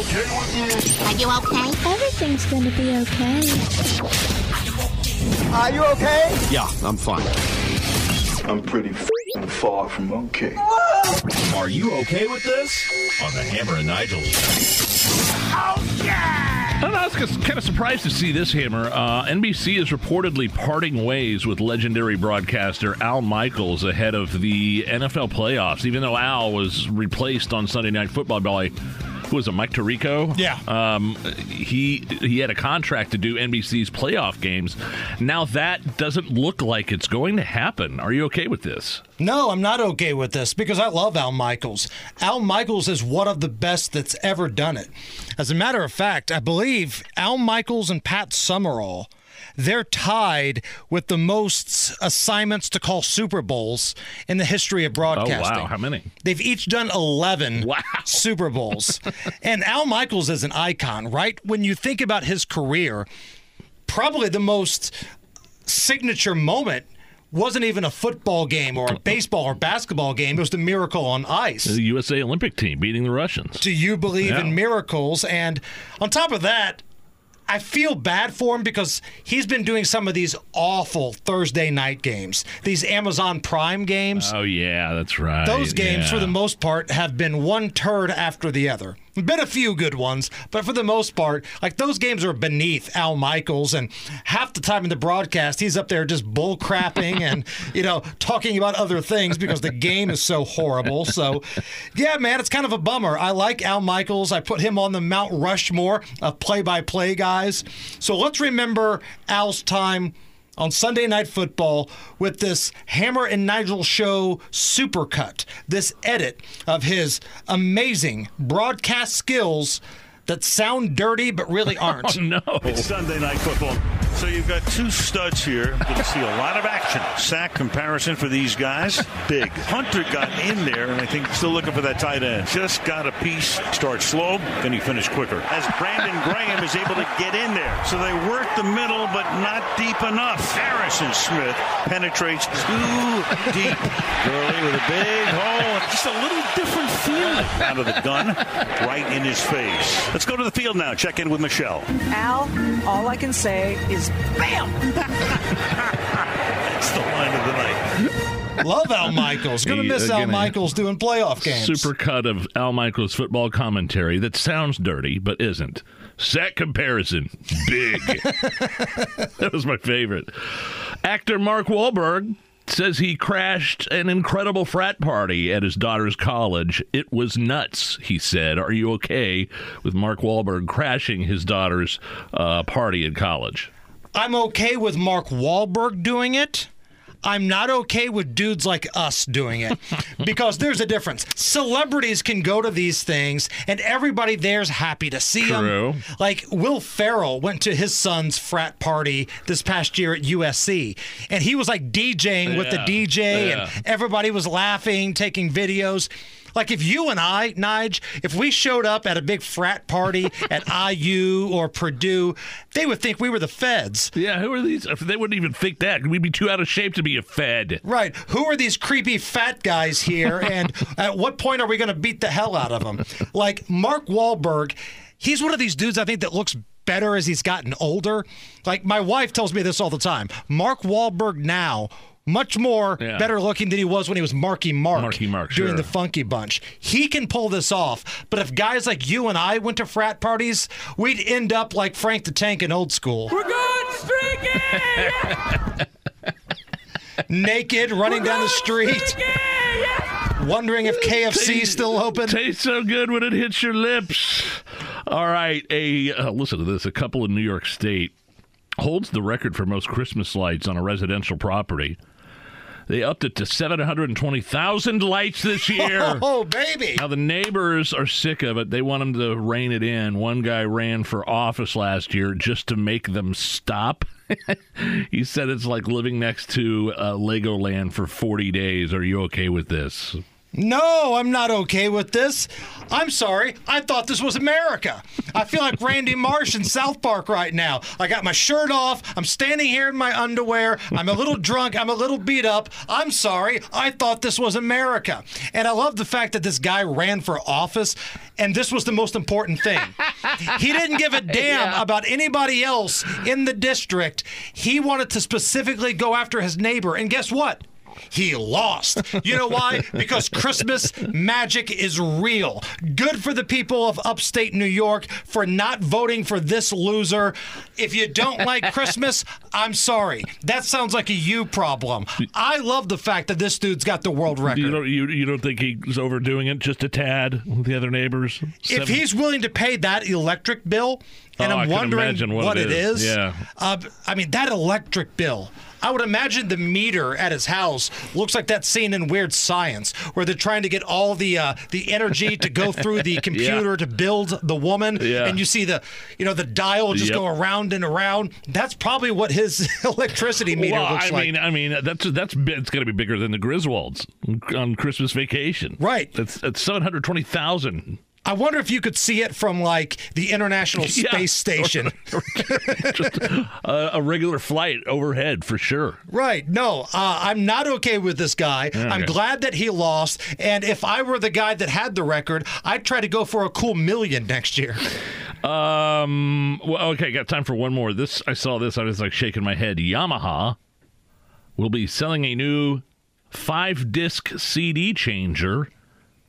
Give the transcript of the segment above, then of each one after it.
okay with this? Are you okay? Everything's gonna be okay. Are you okay? Yeah, I'm fine. I'm pretty f***ing far from okay. Are you okay with this? On the Hammer and Nigel I don't know, I was kind of surprised to see this hammer. Uh, NBC is reportedly parting ways with legendary broadcaster Al Michaels ahead of the NFL playoffs, even though Al was replaced on Sunday Night Football by who was it, Mike Tirico? Yeah. Um, he he had a contract to do NBC's playoff games. Now that doesn't look like it's going to happen. Are you okay with this? No, I'm not okay with this because I love Al Michaels. Al Michaels is one of the best that's ever done it. As a matter of fact, I believe Al Michaels and Pat Summerall they're tied with the most assignments to call Super Bowls in the history of broadcasting. Oh wow, how many? They've each done 11 Wow. Super Bowls. and Al Michaels is an icon, right? When you think about his career, probably the most signature moment wasn't even a football game or a baseball or basketball game. It was the miracle on ice. The USA Olympic team beating the Russians. Do you believe Yeah. in miracles? And on top of that, I feel bad for him because he's been doing some of these awful Thursday night games, these Amazon Prime games. Oh yeah, that's right. Those games, Yeah. for the most part, have been one turd after the other. Been a few good ones, but for the most part, like those games are beneath Al Michaels, and half the time in the broadcast, he's up there just bull crapping and you know talking about other things because the game is so horrible. So, yeah, man, it's kind of a bummer. I like Al Michaels. I put him on the Mount Rushmore of play-by-play guys. So let's remember Al's time on Sunday Night Football with this Hammer and Nigel show supercut, this edit of his amazing broadcast skills that sound dirty but really oh, aren't. Oh no. It's Sunday night football. So you've got two studs here. Going to see a lot of action. Sack comparison for these guys. Big. Hunter got in there, and I think still looking for that tight end. Just got a piece. Start slow, then he finished quicker. As Brandon Graham is able to get in there. So they work the middle, but not deep enough. Harrison Smith penetrates too deep. Gurley with a big hole. Just a little different feeling out of the gun. Right in his face. Let's go to the field now. Check in with Michelle. Al, all I can say is bam! That's the line of the night. Love Al Michaels. Gonna He- miss uh, Al Michaels doing playoff games. Super cut of Al Michaels football commentary that sounds dirty but isn't. Set comparison, big. that was my favorite. Actor Mark Wahlberg says he crashed an incredible frat party at his daughter's college. It was nuts, he said. Are you okay with Mark Wahlberg crashing his daughter's uh, party in college? I'm okay with Mark Wahlberg doing it. I'm not okay with dudes like us doing it because there's a difference. Celebrities can go to these things and everybody there's happy to see True. them. Like Will Ferrell went to his son's frat party this past year at USC and he was like DJing with the DJ Yeah. and everybody was laughing, taking videos. Like if you and I, Nige, if we showed up at a big frat party at IU or Purdue, they would think we were the feds. Yeah, who are these? They wouldn't even think that. We'd be too out of shape to be a Fed. Right. Who are these creepy fat guys here? And at what point are we going to beat the hell out of them? Like Mark Wahlberg, he's one of these dudes I think that looks better as he's gotten older. Like my wife tells me this all the time. Mark Wahlberg now. Much more Yeah. better looking than he was when he was Marky Mark, Marky Mark, doing sure. the Funky Bunch. He can pull this off, but if guys like you and I went to frat parties, we'd end up like Frank the Tank in old school. We're going streaking! Naked, running down the street, wondering if KFC's still open. Tastes so good when it hits your lips. All right, a uh, listen to this. A couple in New York State holds the record for most Christmas lights on a residential property. They upped it to 720,000 lights this year. Oh, baby. Now the neighbors are sick of it. They want them to rein it in. One guy ran for office last year just to make them stop. he said it's like living next to uh, Legoland for 40 days. Are you okay with this? No, I'm not okay with this. I'm sorry, I thought this was America. I feel like Randy Marsh in South Park right now. I got my shirt off. I'm standing here in my underwear. I'm a little drunk. I'm a little beat up. I'm sorry, I thought this was America. And I love the fact that this guy ran for office, and this was the most important thing. he didn't give a damn about anybody else in the district. He wanted to specifically go after his neighbor. And guess what? He lost. You know why? Because Christmas magic is real. Good for the people of upstate New York for not voting for this loser. If you don't like Christmas, I'm sorry. That sounds like a you problem. I love the fact that this dude's got the world record. You don't you, you don't think he's overdoing it just a tad with the other neighbors? if he's willing to pay that electric bill, and Oh, I I'm wondering what what it it is. Yeah. Uh, I mean, that electric bill. I would imagine the meter at his house looks like that scene in Weird Science, where they're trying to get all the uh, the energy to go through the computer to build the woman, Yeah. and you see the you know the dial just Yep. go around and around. That's probably what his electricity meter well, looks I like. mean, I mean, that's that's it's going to be bigger than the Griswolds on Christmas vacation. Right. That's that's seven hundred twenty thousand. I wonder if you could see it from like the International Yeah. Space Station. a, a regular flight overhead for sure. Right. No, uh, I'm not okay with this guy. I'm glad that he lost. And if I were the guy that had the record, I'd try to go for a cool million next year. Um. Well, okay, got time for one more. This I saw this. I was like shaking my head. Yamaha will be selling a new five disc CD changer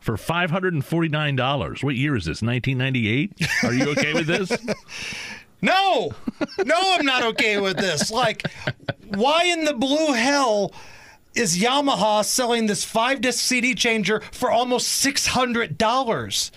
for five hundred and forty nine dollars. What year is this? Nineteen ninety eight. Are you okay with this? No, no, I'm not okay with this. Like, why in the blue hell is Yamaha selling this five disc CD changer for almost $600?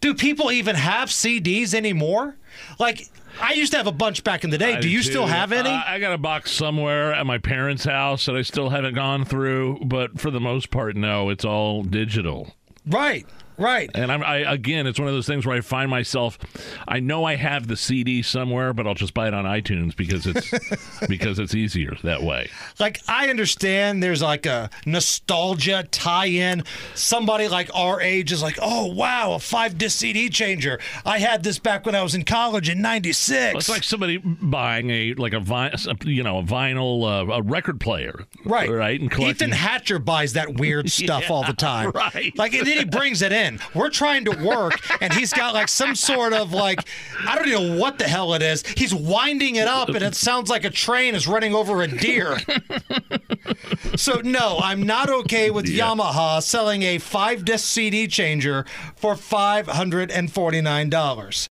Do people even have CDs anymore? Like, I used to have a bunch back in the day. I Do you still have any? Uh, I got a box somewhere at my parents' house that I still haven't gone through, but for the most part, no. It's all digital. Right, right. And I'm, I again, it's one of those things where I find myself, I know I have the CD somewhere, but I'll just buy it on iTunes because it's because it's easier that way. Like I understand there's like a nostalgia tie-in. Somebody like our age is like, "Oh wow, a five disc CD changer. I had this back when I was in college in '96." It's like somebody buying a like a vi- you know a vinyl uh, a record player, Right. Right, and collecting. Ethan Hatcher buys that weird stuff all the time. right. Like, and then he brings it in. We're trying to work, and he's got like some sort of like, I don't know what the hell it is. He's winding it up, and it sounds like a train is running over a deer. so, no, I'm not okay with Yamaha selling a five disc CD changer for $549.